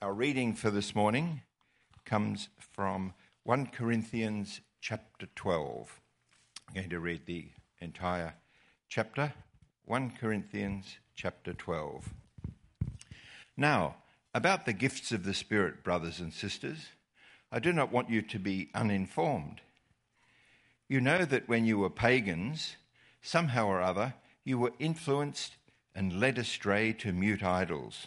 Our reading for this morning comes from 1 Corinthians chapter 12. I'm going to read the entire chapter, 1 Corinthians chapter 12. Now, about the gifts of the Spirit, brothers and sisters, I do not want you to be uninformed. You know that when you were pagans, somehow or other, you were influenced and led astray to mute idols.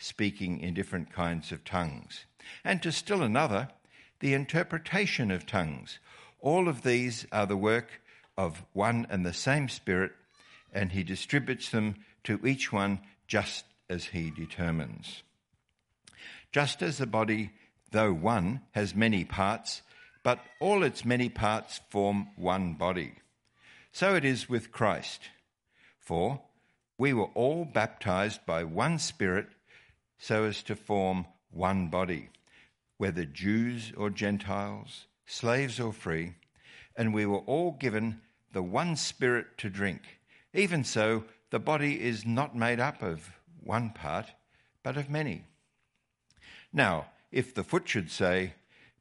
speaking in different kinds of tongues. And to still another, the interpretation of tongues. All of these are the work of one and the same Spirit, and He distributes them to each one just as He determines. Just as the body, though one, has many parts, but all its many parts form one body, so it is with Christ. For we were all baptized by one Spirit so as to form one body, whether Jews or Gentiles, slaves or free, and we were all given the one Spirit to drink. Even so, the body is not made up of one part, but of many. Now, if the foot should say,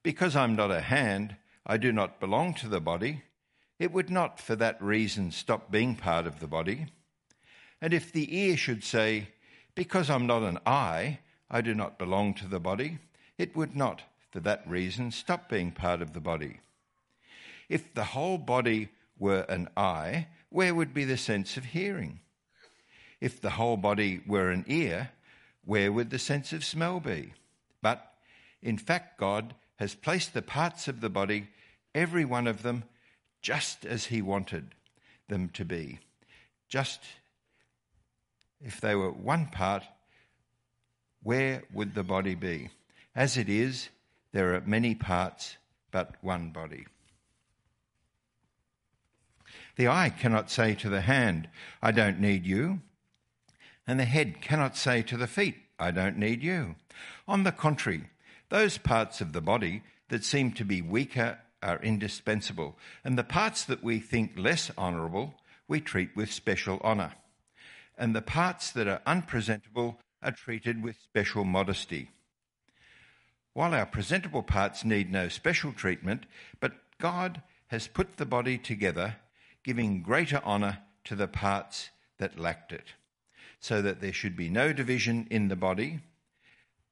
Because I'm not a hand, I do not belong to the body, it would not for that reason stop being part of the body. And if the ear should say, because I'm not an eye, I do not belong to the body. It would not, for that reason, stop being part of the body. If the whole body were an eye, where would be the sense of hearing? If the whole body were an ear, where would the sense of smell be? But in fact, God has placed the parts of the body, every one of them, just as He wanted them to be, just if they were one part, where would the body be? As it is, there are many parts, but one body. The eye cannot say to the hand, I don't need you. And the head cannot say to the feet, I don't need you. On the contrary, those parts of the body that seem to be weaker are indispensable, and the parts that we think less honourable we treat with special honour and the parts that are unpresentable are treated with special modesty. While our presentable parts need no special treatment, but God has put the body together, giving greater honour to the parts that lacked it, so that there should be no division in the body,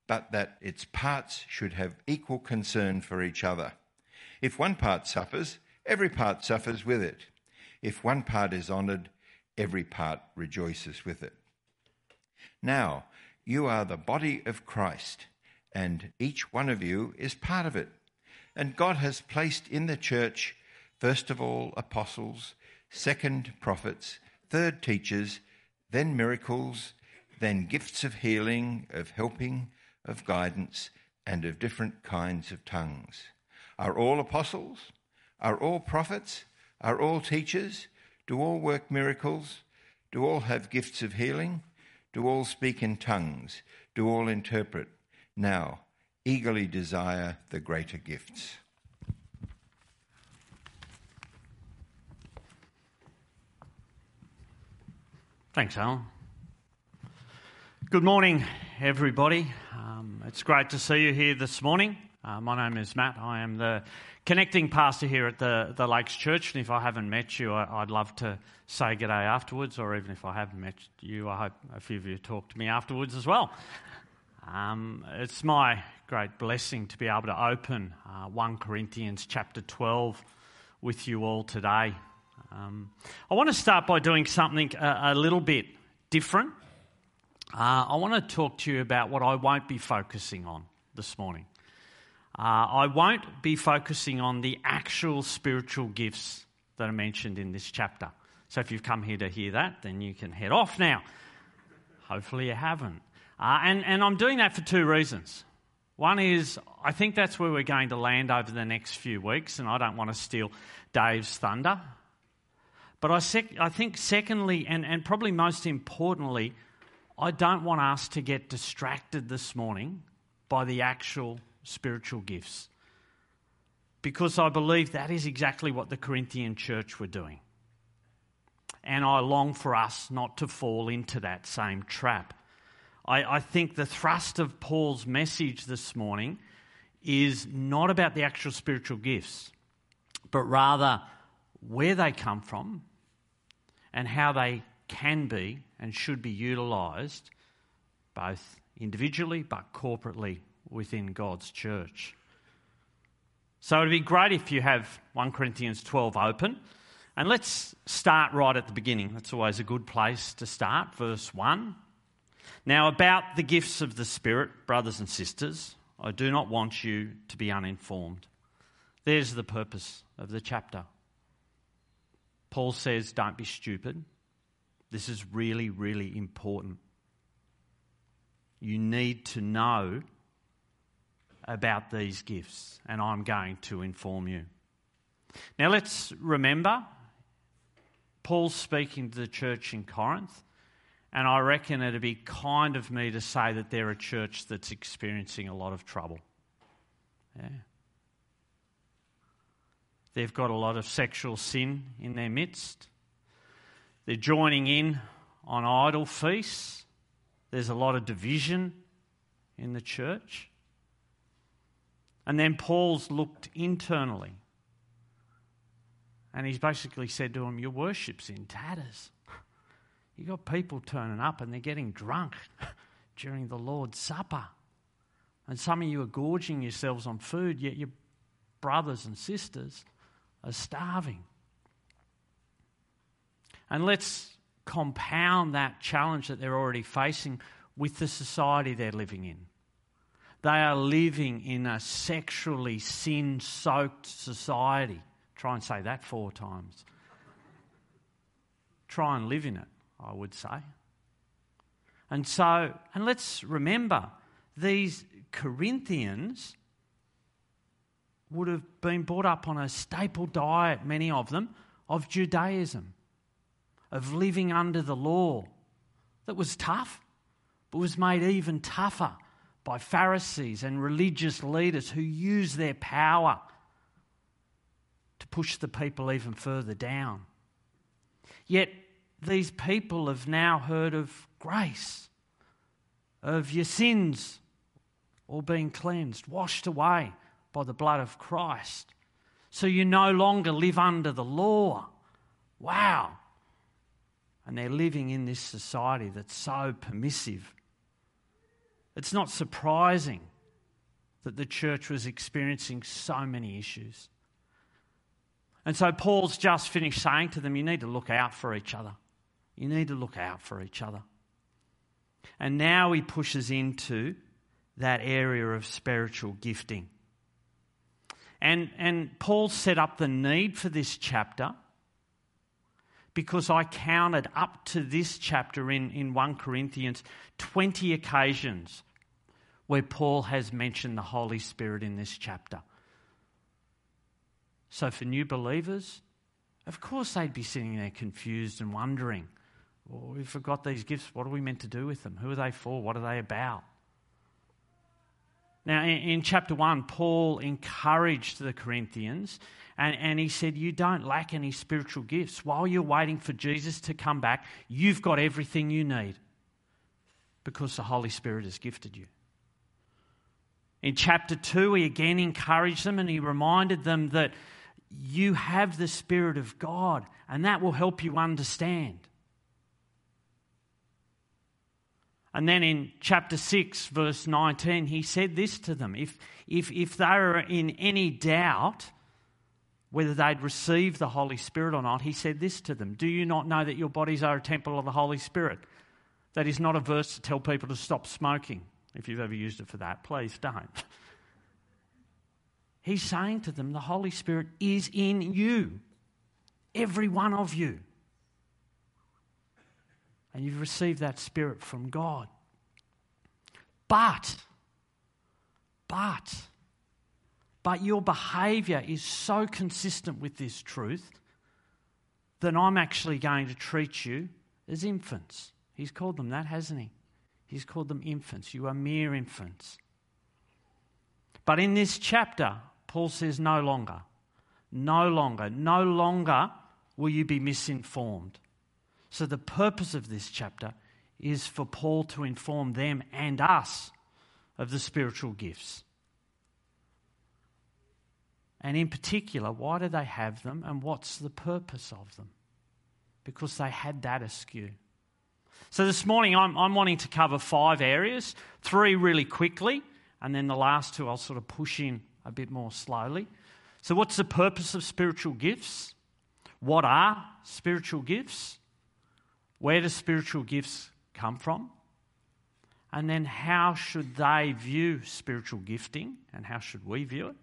but that its parts should have equal concern for each other. If one part suffers, every part suffers with it. If one part is honoured, every part rejoices with it. Now, you are the body of Christ, and each one of you is part of it. And God has placed in the church, first of all, apostles, second, prophets, third, teachers, then miracles, then gifts of healing, of helping, of guidance, and of different kinds of tongues. Are all apostles? Are all prophets? Are all teachers? Do all work miracles? Do all have gifts of healing? Do all speak in tongues? Do all interpret? Now, eagerly desire the greater gifts. Thanks, Alan. Good morning, everybody. Um, it's great to see you here this morning. Uh, my name is Matt. I am the connecting pastor here at the, the Lakes Church. And if I haven't met you, I, would love to say good day afterwards, or even if I haven't met you, I hope a few of you talk to me afterwards as well. Um, it's my great blessing to be able to open uh, 1 Corinthians chapter 12 with you all today. Um, I want to start by doing something a, a little bit different. Uh, I want to talk to you about what I won't be focusing on this morning. Uh, I won't be focusing on the actual spiritual gifts that are mentioned in this chapter. So if you've come here to hear that, then you can head off now. Hopefully, you haven't. Uh, and, and I'm doing that for two reasons. One is, I think that's where we're going to land over the next few weeks, and I don't want to steal Dave's thunder. But I, sec- I think, secondly, and, and probably most importantly, I don't want us to get distracted this morning by the actual spiritual gifts. Because I believe that is exactly what the Corinthian church were doing. And I long for us not to fall into that same trap. I, I think the thrust of Paul's message this morning is not about the actual spiritual gifts, but rather where they come from and how they can be and should be utilised both individually but corporately within God's church. So it'd be great if you have 1 Corinthians 12 open. And let's start right at the beginning. That's always a good place to start. Verse 1. Now, about the gifts of the Spirit, brothers and sisters, I do not want you to be uninformed. There's the purpose of the chapter. Paul says, Don't be stupid. This is really, really important. You need to know about these gifts, and I'm going to inform you. Now, let's remember Paul's speaking to the church in Corinth, and I reckon it'd be kind of me to say that they're a church that's experiencing a lot of trouble. Yeah. They've got a lot of sexual sin in their midst. They're joining in on idol feasts. There's a lot of division in the church. And then Paul's looked internally. And he's basically said to him, Your worship's in tatters. You've got people turning up and they're getting drunk during the Lord's Supper. And some of you are gorging yourselves on food, yet your brothers and sisters are starving. And let's compound that challenge that they're already facing with the society they're living in. They are living in a sexually sin soaked society. Try and say that four times. Try and live in it, I would say. And so, and let's remember, these Corinthians would have been brought up on a staple diet, many of them, of Judaism, of living under the law that was tough, but was made even tougher by Pharisees and religious leaders who use their power to push the people even further down. Yet these people have now heard of grace, of your sins all being cleansed, washed away by the blood of Christ. So you no longer live under the law. Wow. And they're living in this society that's so permissive. It's not surprising that the church was experiencing so many issues. And so Paul's just finished saying to them, You need to look out for each other. You need to look out for each other. And now he pushes into that area of spiritual gifting. And, and Paul set up the need for this chapter because I counted up to this chapter in, in 1 Corinthians 20 occasions where Paul has mentioned the Holy Spirit in this chapter. So for new believers, of course they'd be sitting there confused and wondering, well, we forgot these gifts. What are we meant to do with them? Who are they for? What are they about? Now, in, chapter 1, Paul encouraged the Corinthians and, and he said, You don't lack any spiritual gifts. While you're waiting for Jesus to come back, you've got everything you need because the Holy Spirit has gifted you. In chapter 2, he again encouraged them and he reminded them that you have the Spirit of God and that will help you understand. And then in chapter 6, verse 19, he said this to them if, if, if they were in any doubt whether they'd receive the Holy Spirit or not, he said this to them Do you not know that your bodies are a temple of the Holy Spirit? That is not a verse to tell people to stop smoking. If you've ever used it for that, please don't. He's saying to them, The Holy Spirit is in you, every one of you. And you've received that Spirit from God. But, but, but your behavior is so consistent with this truth that I'm actually going to treat you as infants. He's called them that, hasn't he? He's called them infants. You are mere infants. But in this chapter, Paul says, no longer. No longer. No longer will you be misinformed. So, the purpose of this chapter is for Paul to inform them and us of the spiritual gifts. And in particular, why do they have them and what's the purpose of them? Because they had that askew. So this morning, I'm, I'm wanting to cover five areas, three really quickly, and then the last two I'll sort of push in a bit more slowly. So, what's the purpose of spiritual gifts? What are spiritual gifts? Where do spiritual gifts come from? And then, how should they view spiritual gifting and how should we view it?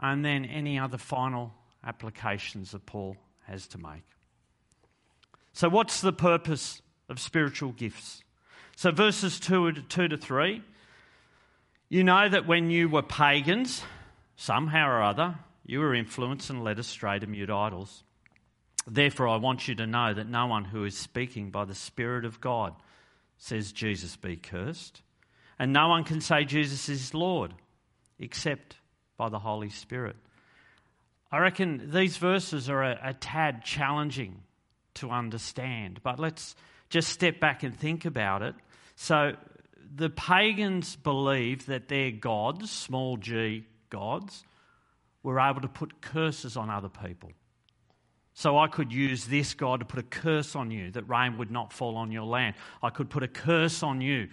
and then any other final applications that Paul has to make. So, what's the purpose of spiritual gifts? So, verses 2 to, 3 you know that when you were pagans, somehow or other, you were influenced and led astray to mute idols. Therefore, I want you to know that no one who is speaking by the Spirit of God says, Jesus be cursed. And no one can say Jesus is Lord except by the Holy Spirit. I reckon these verses are a, a tad challenging to understand, but let's just step back and think about it. So, the pagans believed that their gods, small g gods, were able to put curses on other people. So I could use this God to put a curse on you that rain would not fall on your land. I could put a curse on you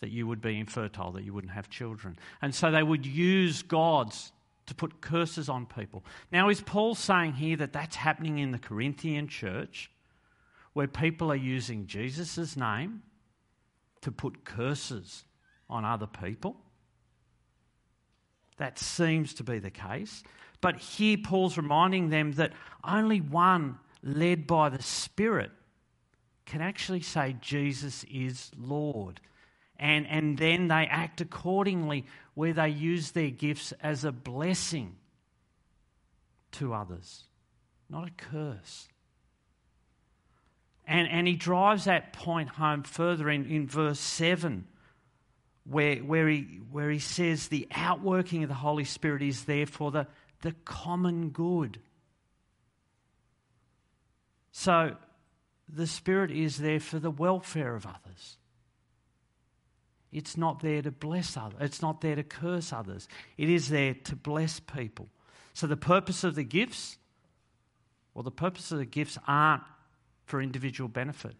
that you would be infertile, that you wouldn't have children. And so they would use gods to put curses on people. Now, is Paul saying here that that's happening in the Corinthian church, where people are using Jesus' name to put curses on other people? That seems to be the case. But here, Paul's reminding them that only one led by the Spirit can actually say Jesus is Lord and, and then they act accordingly where they use their gifts as a blessing to others, not a curse. And, and he drives that point home further in, in verse 7, where, where, he, where he says the outworking of the Holy Spirit is there for the, the common good. So the Spirit is there for the welfare of others. It's not there to bless others. It's not there to curse others. It is there to bless people. So the purpose of the gifts, well, the purpose of the gifts aren't for individual benefit.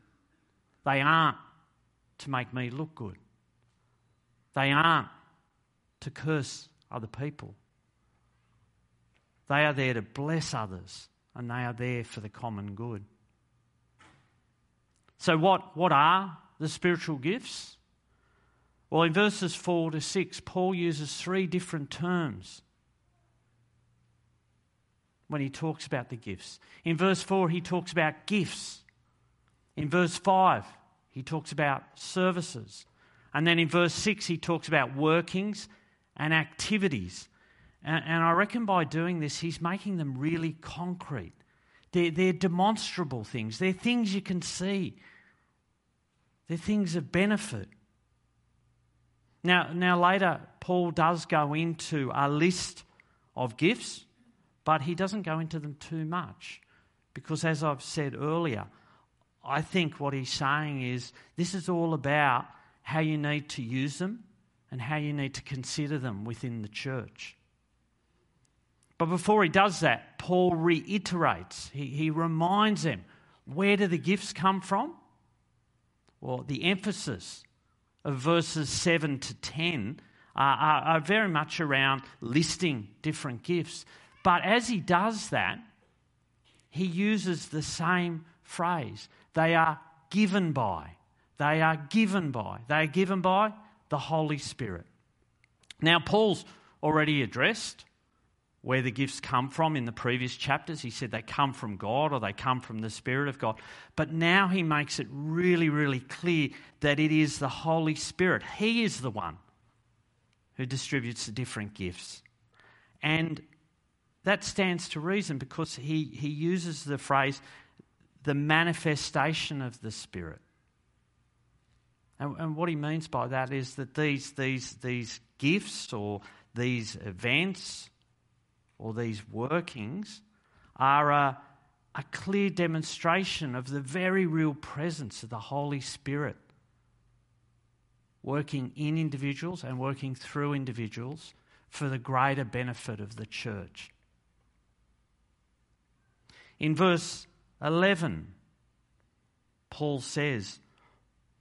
They aren't to make me look good. They aren't to curse other people. They are there to bless others and they are there for the common good. So, what, what are the spiritual gifts? Well, in verses 4 to 6, Paul uses three different terms when he talks about the gifts. In verse 4, he talks about gifts. In verse 5, he talks about services. And then in verse 6, he talks about workings and activities. And, and I reckon by doing this, he's making them really concrete. They're, they're demonstrable things, they're things you can see, they're things of benefit. Now, now later, Paul does go into a list of gifts, but he doesn't go into them too much. Because as I've said earlier, I think what he's saying is this is all about how you need to use them and how you need to consider them within the church. But before he does that, Paul reiterates, he, he reminds them where do the gifts come from? Well, the emphasis of verses 7 to 10 uh, are, are very much around listing different gifts. But as he does that, he uses the same phrase. They are given by. They are given by. They are given by the Holy Spirit. Now, Paul's already addressed where the gifts come from in the previous chapters. He said they come from God or they come from the Spirit of God. But now he makes it really, really clear that it is the Holy Spirit. He is the one who distributes the different gifts. And that stands to reason because he, he uses the phrase the manifestation of the Spirit. And, and what he means by that is that these, these, these gifts or these events or these workings are a, a clear demonstration of the very real presence of the Holy Spirit working in individuals and working through individuals for the greater benefit of the church. In verse 11, Paul says,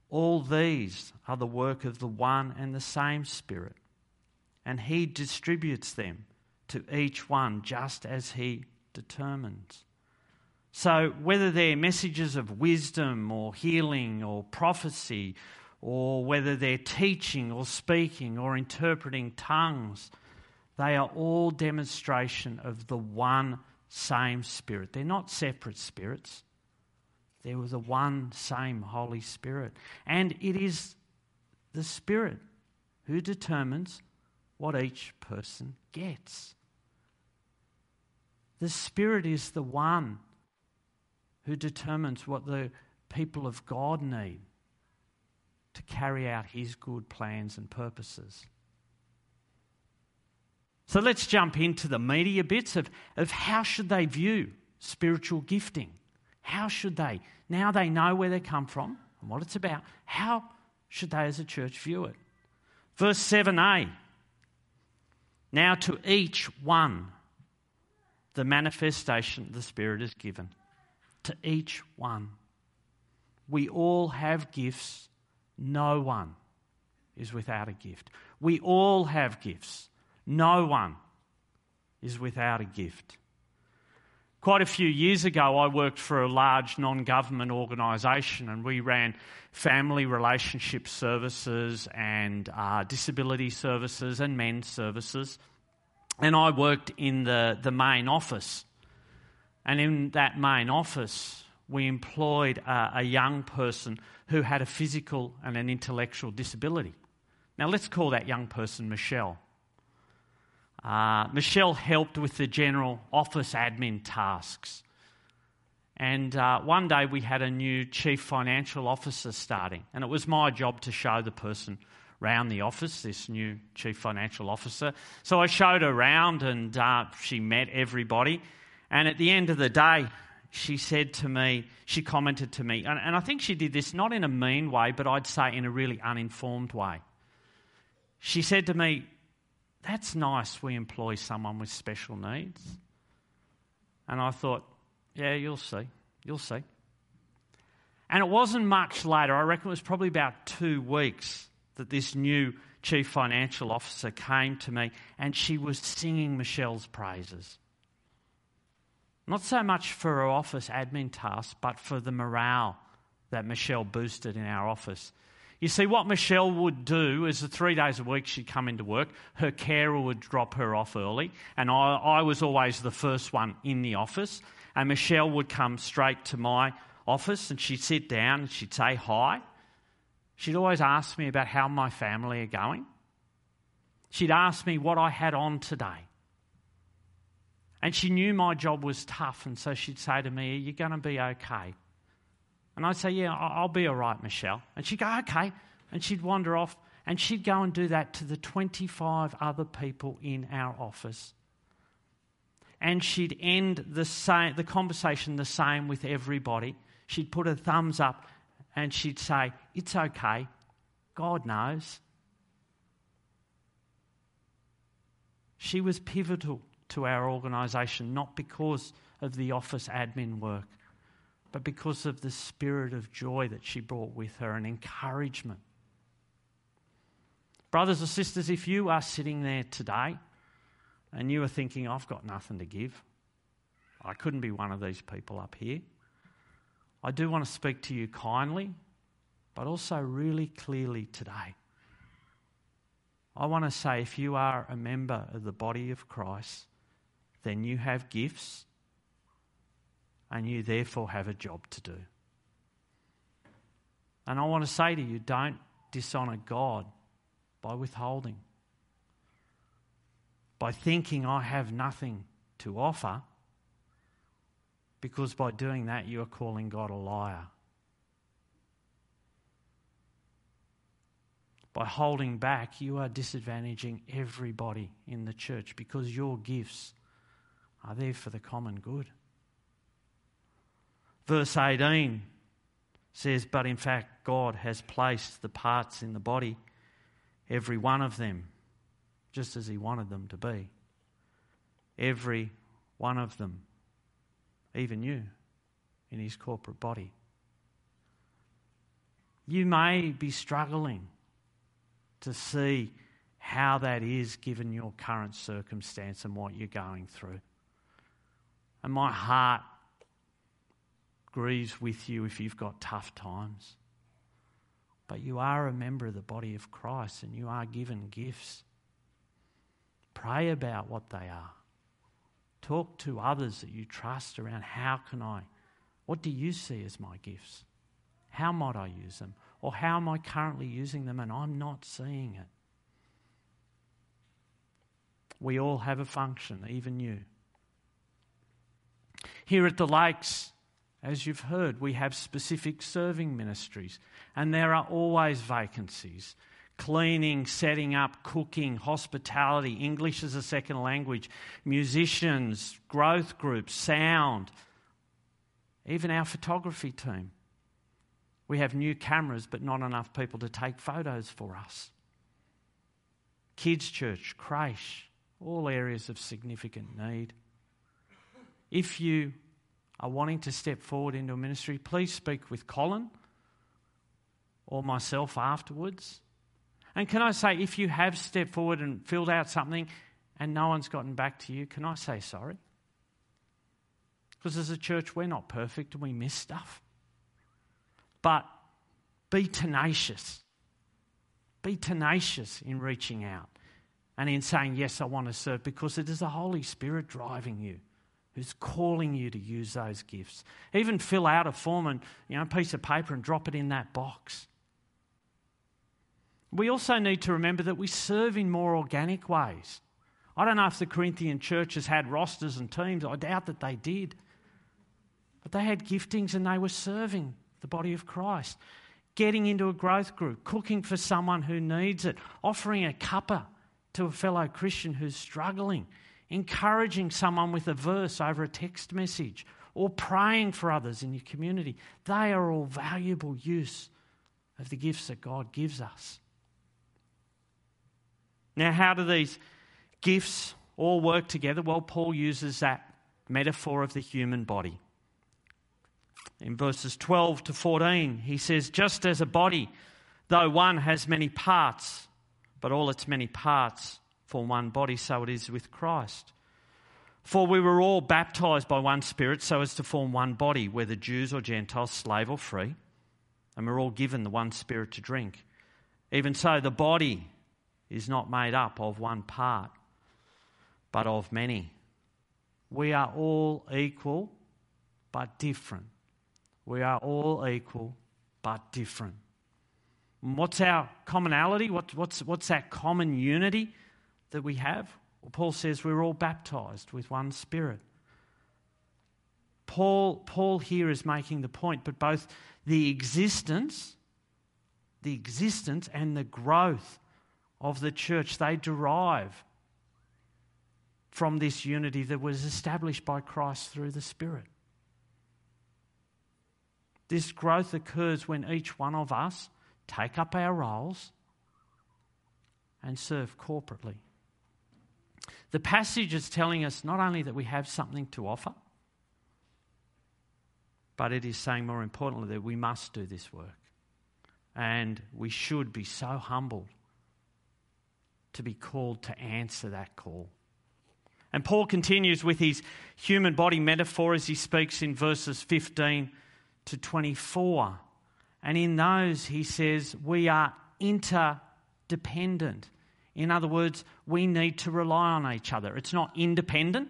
All these are the work of the one and the same Spirit, and He distributes them to each one just as He determines. So, whether they're messages of wisdom or healing or prophecy, or whether they're teaching or speaking or interpreting tongues, they are all demonstration of the one same Spirit. They're not separate spirits. There was the one same Holy Spirit. And it is the Spirit who determines what each person gets. The Spirit is the one who determines what the people of God need to carry out His good plans and purposes. So let's jump into the media bits of, of how should they view spiritual gifting? How should they, now they know where they come from and what it's about, how should they as a church view it? Verse 7a Now to each one the manifestation of the Spirit is given. To each one. We all have gifts. No one is without a gift. We all have gifts. No one is without a gift. Quite a few years ago, I worked for a large non government organisation and we ran family relationship services and uh, disability services and men's services. And I worked in the, the main office. And in that main office, we employed a, a young person who had a physical and an intellectual disability. Now, let's call that young person Michelle. Uh, Michelle helped with the general office admin tasks. And uh, one day we had a new chief financial officer starting, and it was my job to show the person around the office, this new chief financial officer. So I showed her around, and uh, she met everybody. And at the end of the day, she said to me, she commented to me, and, and I think she did this not in a mean way, but I'd say in a really uninformed way. She said to me, that's nice we employ someone with special needs. And I thought, yeah, you'll see. You'll see. And it wasn't much later, I reckon it was probably about two weeks, that this new chief financial officer came to me and she was singing Michelle's praises. Not so much for her office admin tasks, but for the morale that Michelle boosted in our office. You see, what Michelle would do is the three days a week she'd come into work, her carer would drop her off early, and I, I was always the first one in the office. And Michelle would come straight to my office and she'd sit down and she'd say hi. She'd always ask me about how my family are going. She'd ask me what I had on today. And she knew my job was tough, and so she'd say to me, Are you going to be okay? And I'd say, Yeah, I'll be all right, Michelle. And she'd go, Okay. And she'd wander off and she'd go and do that to the 25 other people in our office. And she'd end the, the conversation the same with everybody. She'd put a thumbs up and she'd say, It's okay. God knows. She was pivotal to our organisation, not because of the office admin work, but because of the spirit of joy that she brought with her and encouragement. Brothers and sisters, if you are sitting there today and you are thinking, I've got nothing to give, I couldn't be one of these people up here, I do want to speak to you kindly, but also really clearly today. I want to say if you are a member of the body of Christ, then you have gifts and you therefore have a job to do. And I want to say to you don't dishonor God by withholding. By thinking I have nothing to offer, because by doing that you are calling God a liar. By holding back, you are disadvantaging everybody in the church because your gifts are there for the common good. Verse 18 says, But in fact, God has placed the parts in the body, every one of them, just as He wanted them to be. Every one of them, even you, in His corporate body. You may be struggling to see how that is given your current circumstance and what you're going through. And my heart grieves with you if you've got tough times. But you are a member of the body of Christ and you are given gifts. Pray about what they are. Talk to others that you trust around how can I, what do you see as my gifts? How might I use them? Or how am I currently using them and I'm not seeing it? We all have a function, even you. Here at the Lakes, as you've heard, we have specific serving ministries, and there are always vacancies cleaning, setting up, cooking, hospitality, English as a second language, musicians, growth groups, sound, even our photography team. We have new cameras, but not enough people to take photos for us. Kids' church, creche, all areas of significant need. If you are wanting to step forward into a ministry, please speak with Colin or myself afterwards. And can I say, if you have stepped forward and filled out something and no one's gotten back to you, can I say sorry? Because as a church, we're not perfect and we miss stuff. But be tenacious. Be tenacious in reaching out and in saying, Yes, I want to serve, because it is the Holy Spirit driving you who's calling you to use those gifts. Even fill out a form and you know, a piece of paper and drop it in that box. We also need to remember that we serve in more organic ways. I don't know if the Corinthian churches had rosters and teams, I doubt that they did. But they had giftings and they were serving the body of Christ, getting into a growth group, cooking for someone who needs it, offering a cuppa to a fellow Christian who's struggling, encouraging someone with a verse over a text message, or praying for others in your community. They are all valuable use of the gifts that God gives us. Now, how do these gifts all work together? Well, Paul uses that metaphor of the human body. In verses 12 to 14, he says, Just as a body, though one has many parts, but all its many parts form one body, so it is with Christ. For we were all baptized by one Spirit so as to form one body, whether Jews or Gentiles, slave or free, and we're all given the one Spirit to drink. Even so, the body is not made up of one part, but of many. We are all equal, but different. We are all equal, but different. What's our commonality? What, what's, what's that common unity that we have? Well, Paul says we're all baptized with one spirit. Paul, Paul here is making the point, but both the existence, the existence and the growth of the church, they derive from this unity that was established by Christ through the Spirit. This growth occurs when each one of us take up our roles and serve corporately. The passage is telling us not only that we have something to offer, but it is saying more importantly that we must do this work. And we should be so humbled to be called to answer that call. And Paul continues with his human body metaphor as he speaks in verses 15 to 24. And in those, he says, we are interdependent. In other words, we need to rely on each other. It's not independent.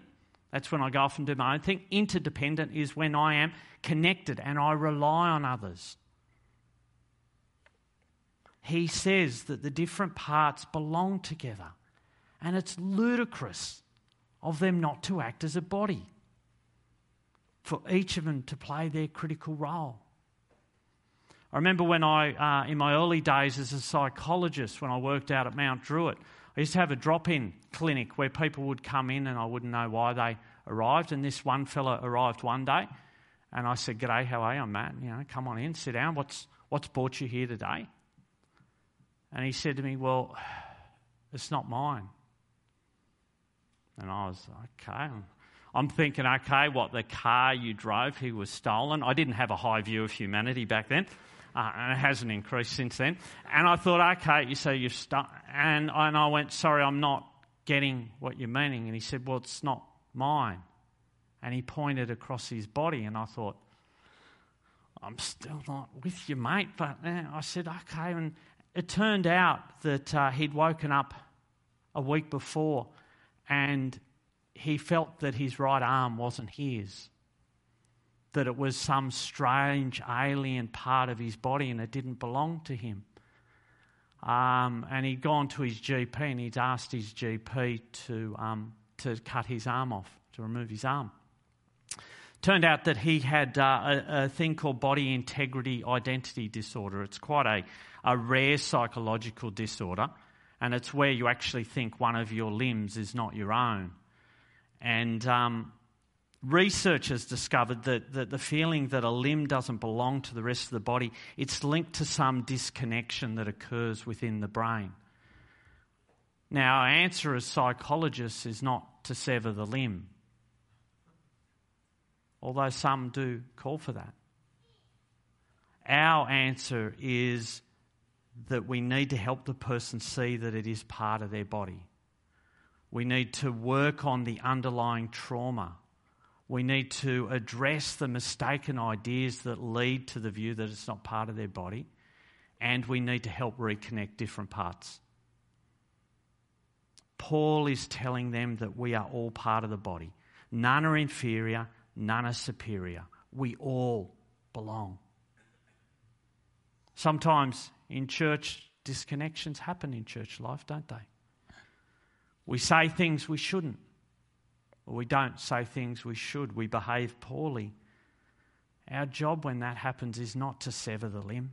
That's when I go off and do my own thing. Interdependent is when I am connected and I rely on others. He says that the different parts belong together. And it's ludicrous of them not to act as a body, for each of them to play their critical role. I remember when I, uh, in my early days as a psychologist, when I worked out at Mount Druitt, I used to have a drop in clinic where people would come in and I wouldn't know why they arrived. And this one fella arrived one day and I said, G'day, how are you? I'm Matt. You know, come on in, sit down. What's, what's brought you here today? And he said to me, Well, it's not mine. And I was, okay. I'm thinking, okay, what, the car you drove, he was stolen. I didn't have a high view of humanity back then. Uh, and it hasn't increased since then. And I thought, okay, you say you've stuck. And, and I went, sorry, I'm not getting what you're meaning. And he said, well, it's not mine. And he pointed across his body, and I thought, I'm still not with you, mate. But eh, I said, okay. And it turned out that uh, he'd woken up a week before and he felt that his right arm wasn't his, that it was some strange alien part of his body and it didn't belong to him. Um, and he'd gone to his GP and he'd asked his GP to, um, to cut his arm off, to remove his arm. Turned out that he had uh, a, a, thing called body integrity identity disorder. It's quite a, a rare psychological disorder, and it's where you actually think one of your limbs is not your own. And um, researchers discovered that, that the feeling that a limb doesn't belong to the rest of the body, it's linked to some disconnection that occurs within the brain. Now, our answer as psychologists is not to sever the limb although some do call for that. Our answer is that we need to help the person see that it is part of their body. We need to work on the underlying trauma. We need to address the mistaken ideas that lead to the view that it's not part of their body. And we need to help reconnect different parts. Paul is telling them that we are all part of the body. None are inferior, none are superior. We all belong. Sometimes in church, disconnections happen in church life, don't they? We say things we shouldn't, or we don't say things we should. We behave poorly. Our job when that happens is not to sever the limb.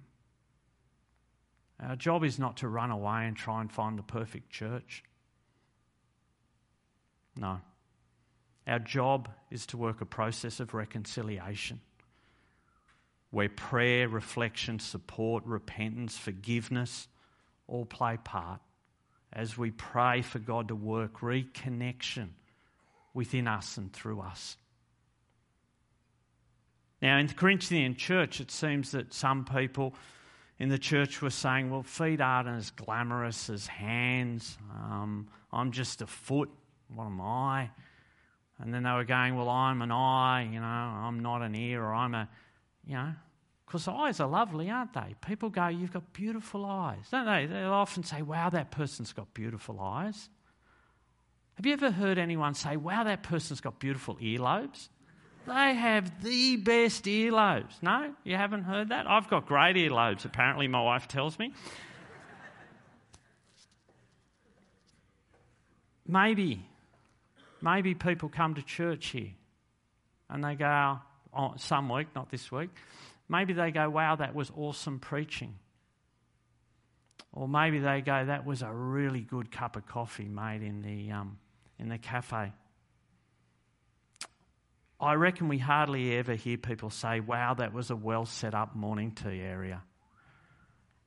Our job is not to run away and try and find the perfect church. No. Our job is to work a process of reconciliation where prayer, reflection, support, repentance, forgiveness all play part as we pray for God to work reconnection within us and through us. Now, in the Corinthian church, it seems that some people in the church were saying, well, feet aren't as glamorous as hands. Um, I'm just a foot. What am I? And then they were going, Well, I'm an eye, you know, I'm not an ear, or I'm a, you know, because eyes are lovely, aren't they? People go, You've got beautiful eyes, don't they? They'll often say, Wow, that person's got beautiful eyes. Have you ever heard anyone say, Wow, that person's got beautiful earlobes? They have the best earlobes. No, you haven't heard that? I've got great earlobes, apparently, my wife tells me. Maybe Maybe people come to church here and they go, oh, some week, not this week. Maybe they go, wow, that was awesome preaching. Or maybe they go, that was a really good cup of coffee made in the, um, in the cafe. I reckon we hardly ever hear people say, wow, that was a well set up morning tea area.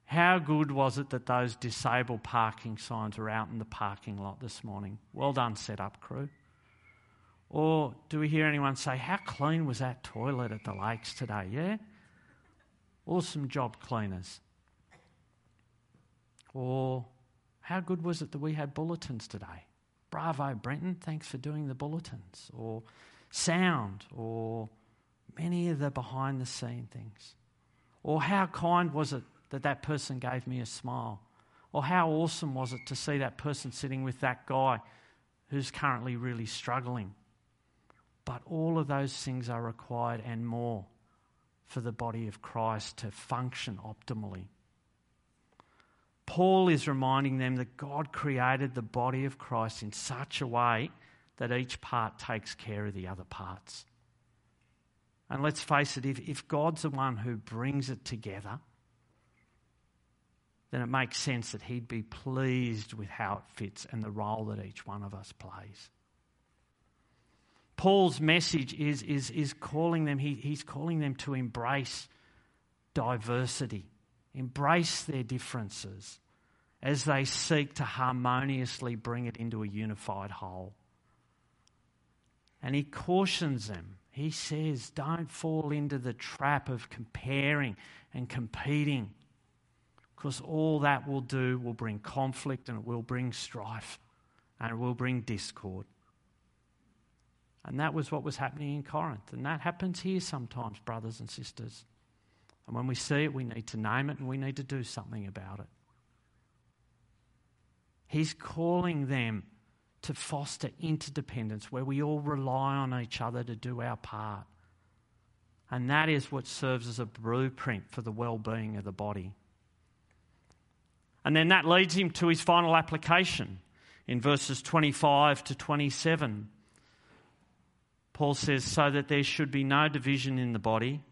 How good was it that those disabled parking signs were out in the parking lot this morning? Well done, set up crew. Or do we hear anyone say, How clean was that toilet at the lakes today? Yeah? Awesome job, cleaners. Or how good was it that we had bulletins today? Bravo, Brenton, thanks for doing the bulletins. Or sound, or many of the behind the scene things. Or how kind was it that that person gave me a smile? Or how awesome was it to see that person sitting with that guy who's currently really struggling? But all of those things are required and more for the body of Christ to function optimally. Paul is reminding them that God created the body of Christ in such a way that each part takes care of the other parts. And let's face it, if, if God's the one who brings it together, then it makes sense that He'd be pleased with how it fits and the role that each one of us plays. Paul's message is, is, is calling them, he, he's calling them to embrace diversity, embrace their differences as they seek to harmoniously bring it into a unified whole. And he cautions them. He says, don't fall into the trap of comparing and competing, because all that will do will bring conflict and it will bring strife and it will bring discord. And that was what was happening in Corinth. And that happens here sometimes, brothers and sisters. And when we see it, we need to name it and we need to do something about it. He's calling them to foster interdependence where we all rely on each other to do our part. And that is what serves as a blueprint for the well being of the body. And then that leads him to his final application in verses 25 to 27. Paul says, So that there should be no division in the body,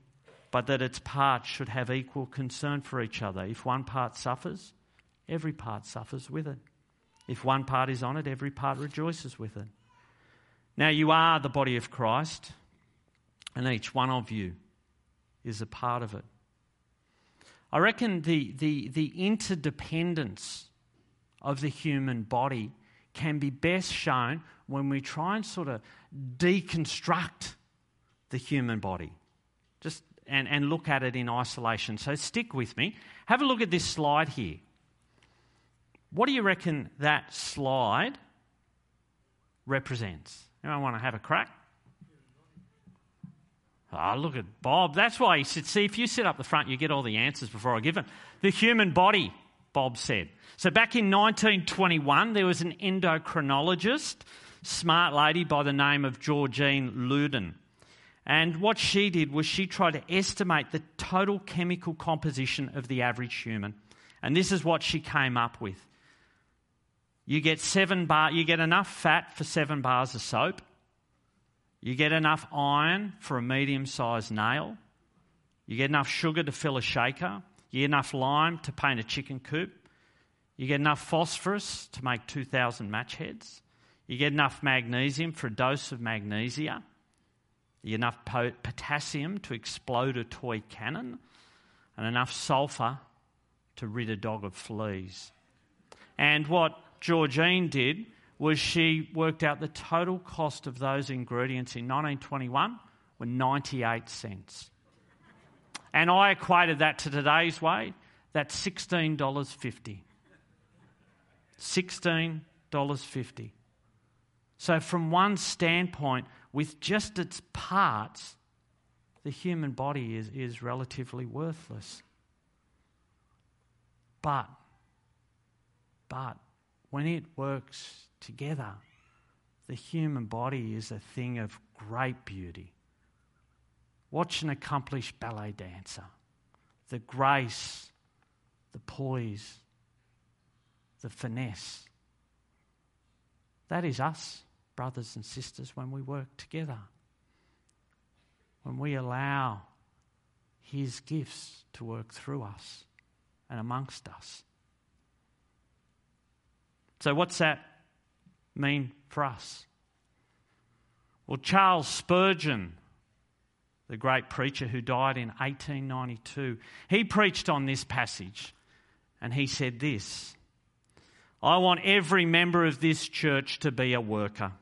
but that its parts should have equal concern for each other. If one part suffers, every part suffers with it. If one part is honoured, every part rejoices with it. Now you are the body of Christ, and each one of you is a part of it. I reckon the, the, the interdependence of the human body can be best shown when we try and sort of deconstruct the human body. Just and, and look at it in isolation. So stick with me. Have a look at this slide here. What do you reckon that slide represents? Anyone want to have a crack? Ah, oh, look at Bob. That's why he said, see, if you sit up the front, you get all the answers before I give them. The human body, Bob said. So back in 1921, there was an endocrinologist, smart lady by the name of Georgine Loudon. And what she did was she tried to estimate the total chemical composition of the average human. And this is what she came up with. You get seven bar, you get enough fat for seven bars of soap. You get enough iron for a medium sized nail. You get enough sugar to fill a shaker. You get enough lime to paint a chicken coop. You get enough phosphorus to make 2,000 match heads. You get enough magnesium for a dose of magnesia. Enough potassium to explode a toy cannon. And enough sulfur to rid a dog of fleas. And what Georgine did was she worked out the total cost of those ingredients in 1921 were 98 cents. And I equated that to today's way, that's $16.50. $16.50. So, from one standpoint, with just its parts, the human body is, is relatively worthless. But, but, when it works together, the human body is a thing of great beauty. Watch an accomplished ballet dancer. The grace, the poise, the finesse. That is us, brothers and sisters, when we work together. When we allow His gifts to work through us and amongst us. So, what's that mean for us? Well, Charles Spurgeon, the great preacher who died in 1892, he preached on this passage and he said this I want every member of this church to be a worker.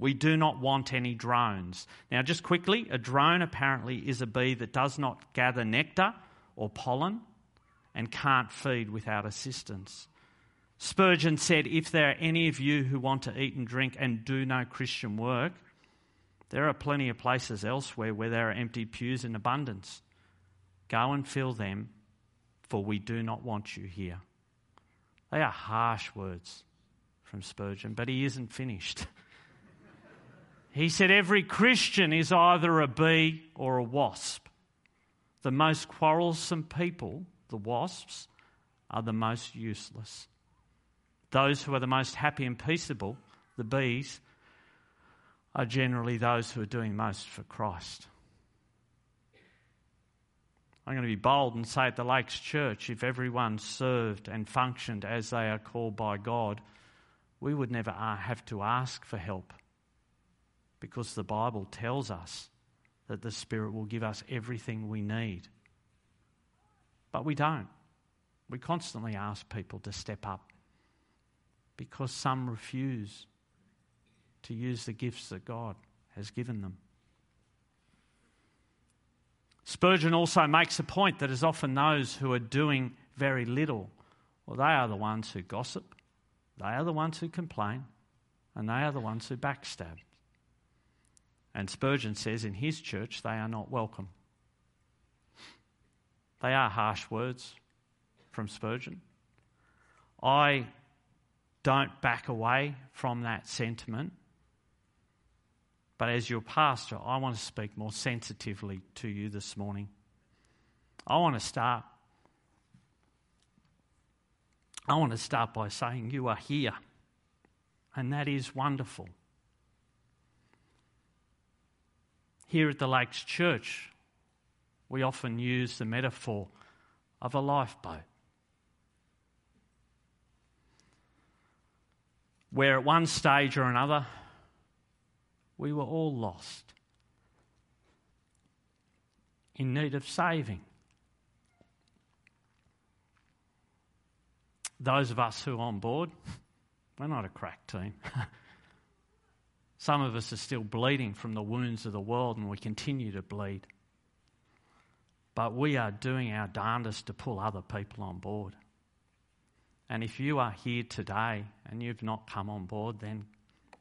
We do not want any drones. Now, just quickly, a drone apparently is a bee that does not gather nectar or pollen and can't feed without assistance. Spurgeon said, If there are any of you who want to eat and drink and do no Christian work, there are plenty of places elsewhere where there are empty pews in abundance. Go and fill them, for we do not want you here. They are harsh words from Spurgeon, but he isn't finished. he said, Every Christian is either a bee or a wasp. The most quarrelsome people, the wasps, are the most useless. Those who are the most happy and peaceable, the bees, are generally those who are doing most for Christ. I'm going to be bold and say at the Lakes Church if everyone served and functioned as they are called by God, we would never have to ask for help because the Bible tells us that the Spirit will give us everything we need. But we don't. We constantly ask people to step up because some refuse to use the gifts that God has given them. Spurgeon also makes a point that is often those who are doing very little, well, they are the ones who gossip, they are the ones who complain, and they are the ones who backstab. And Spurgeon says in his church they are not welcome. They are harsh words from Spurgeon. I don't back away from that sentiment but as your pastor, I want to speak more sensitively to you this morning. I want to start. I want to start by saying you are here, and that is wonderful. Here at the Lakes Church, we often use the metaphor of a lifeboat. Where at one stage or another, we were all lost, in need of saving. Those of us who are on board, we're not a crack team. Some of us are still bleeding from the wounds of the world and we continue to bleed. But we are doing our darndest to pull other people on board. And if you are here today and you've not come on board, then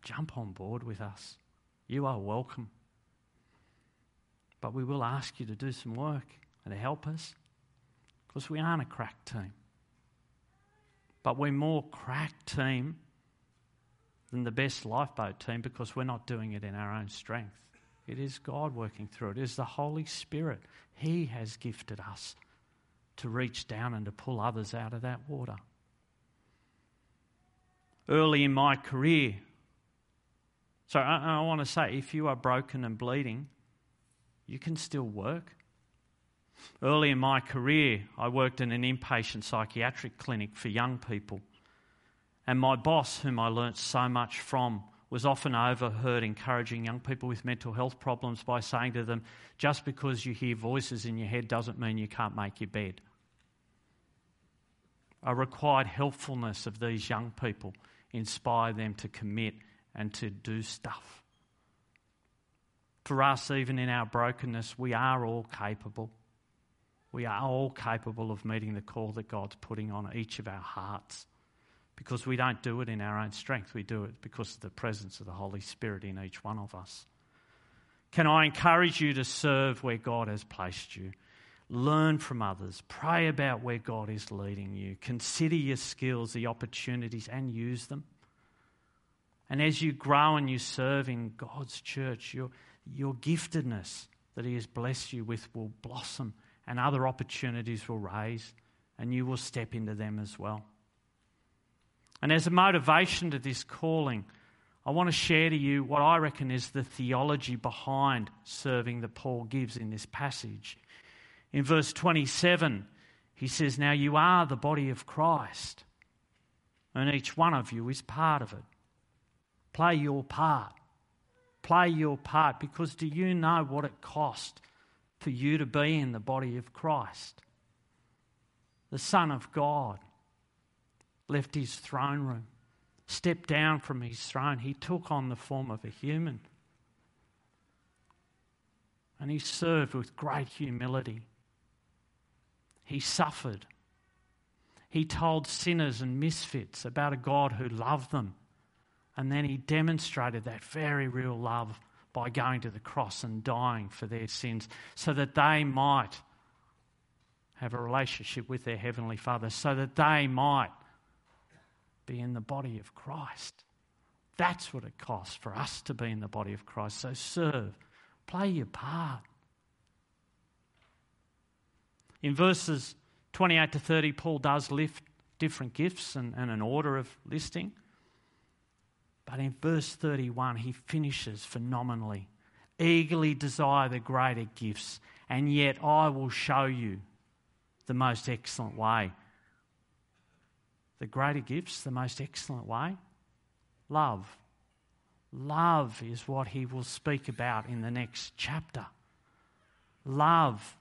jump on board with us. You are welcome. But we will ask you to do some work and to help us because we aren't a crack team. But we're more crack team than the best lifeboat team because we're not doing it in our own strength. It is God working through it. It is the Holy Spirit. He has gifted us to reach down and to pull others out of that water. Early in my career, so I, I want to say if you are broken and bleeding, you can still work. Early in my career, I worked in an inpatient psychiatric clinic for young people. And my boss, whom I learnt so much from, was often overheard encouraging young people with mental health problems by saying to them, just because you hear voices in your head doesn't mean you can't make your bed. A required helpfulness of these young people inspired them to commit and to do stuff. For us, even in our brokenness, we are all capable. We are all capable of meeting the call that God's putting on each of our hearts because we don't do it in our own strength. We do it because of the presence of the Holy Spirit in each one of us. Can I encourage you to serve where God has placed you? Learn from others. Pray about where God is leading you. Consider your skills, the opportunities, and use them. And as you grow and you serve in God's church, your, your giftedness that He has blessed you with will blossom and other opportunities will raise and you will step into them as well. And as a motivation to this calling, I want to share to you what I reckon is the theology behind serving that Paul gives in this passage. In verse 27, he says, Now you are the body of Christ, and each one of you is part of it. Play your part. Play your part because do you know what it cost for you to be in the body of Christ? The Son of God left his throne room, stepped down from his throne. He took on the form of a human. And he served with great humility. He suffered. He told sinners and misfits about a God who loved them. And then he demonstrated that very real love by going to the cross and dying for their sins so that they might have a relationship with their Heavenly Father, so that they might be in the body of Christ. That's what it costs for us to be in the body of Christ. So serve, play your part. In verses 28 to 30, Paul does lift different gifts and, and an order of listing. But in verse 31, he finishes phenomenally. Eagerly desire the greater gifts, and yet I will show you the most excellent way the greater gifts, the most excellent way? Love. Love is what he will speak about in the next chapter. Love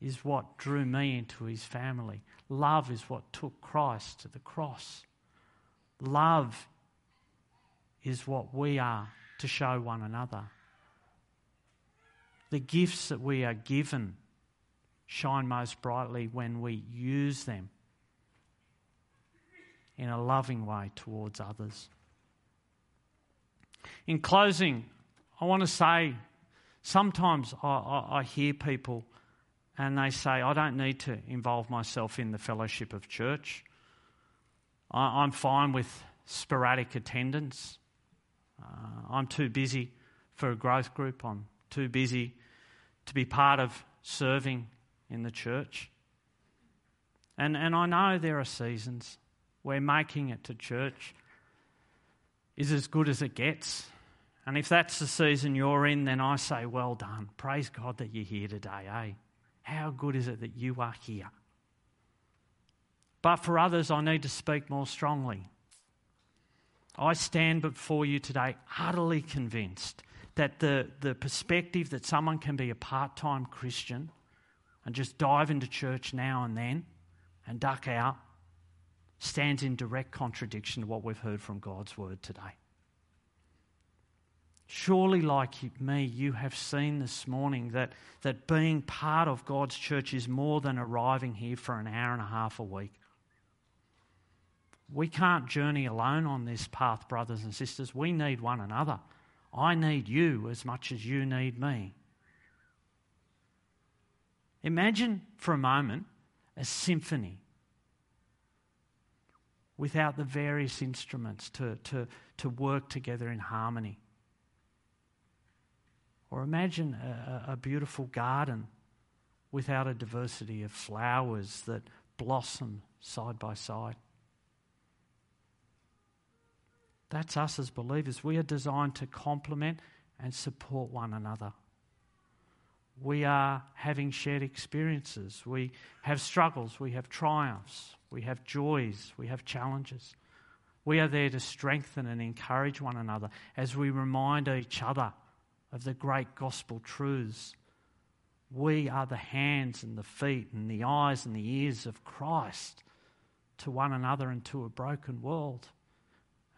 is what drew me into his family. Love is what took Christ to the cross. Love is what we are to show one another. The gifts that we are given shine most brightly when we use them in a loving way towards others. In closing, I want to say sometimes I, I, I, hear people and they say, I don't need to involve myself in the fellowship of church. I, am fine with sporadic attendance. Uh, I'm too busy for a growth group. I'm too busy to be part of serving in the church. And, and I know there are seasons where making it to church is as good as it gets. And if that's the season you're in, then I say, well done. Praise God that you're here today, eh? How good is it that you are here? But for others, I need to speak more strongly. I stand before you today utterly convinced that the, the perspective that someone can be a part time Christian and just dive into church now and then and duck out stands in direct contradiction to what we've heard from God's word today. Surely, like me, you have seen this morning that, that being part of God's church is more than arriving here for an hour and a half a week. We can't journey alone on this path, brothers and sisters. We need one another. I need you as much as you need me. Imagine for a moment a symphony without the various instruments to, to, to work together in harmony. Or imagine a, a beautiful garden without a diversity of flowers that blossom side by side. That's us as believers. We are designed to complement and support one another. We are having shared experiences. We have struggles. We have triumphs. We have joys, we have challenges. We are there to strengthen and encourage one another as we remind each other of the great gospel truths. We are the hands and the feet and the eyes and the ears of Christ to one another and to a broken world.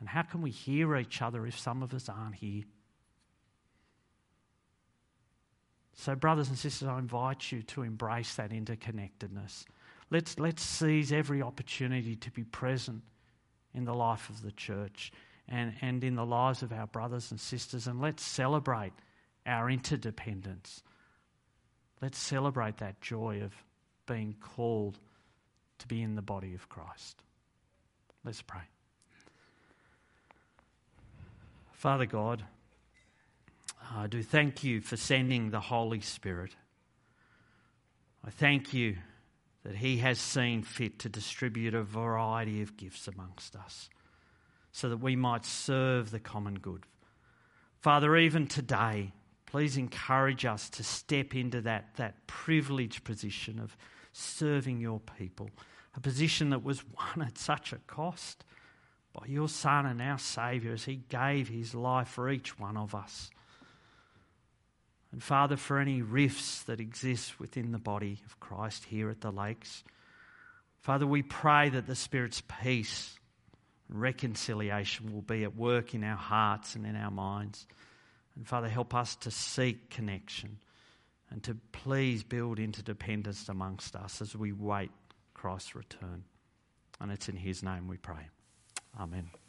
And how can we hear each other if some of us aren't here? So, brothers and sisters, I invite you to embrace that interconnectedness. Let's, let's seize every opportunity to be present in the life of the church and, and in the lives of our brothers and sisters, and let's celebrate our interdependence. Let's celebrate that joy of being called to be in the body of Christ. Let's pray. Father God, I do thank you for sending the Holy Spirit. I thank you that He has seen fit to distribute a variety of gifts amongst us so that we might serve the common good. Father, even today, please encourage us to step into that, that privileged position of serving your people, a position that was won at such a cost by your Son and our Saviour as He gave His life for each one of us. And Father, for any rifts that exist within the body of Christ here at the lakes, Father, we pray that the Spirit's peace and reconciliation will be at work in our hearts and in our minds. And Father, help us to seek connection and to please build interdependence amongst us as we wait Christ's return. And it's in His name we pray. Amen.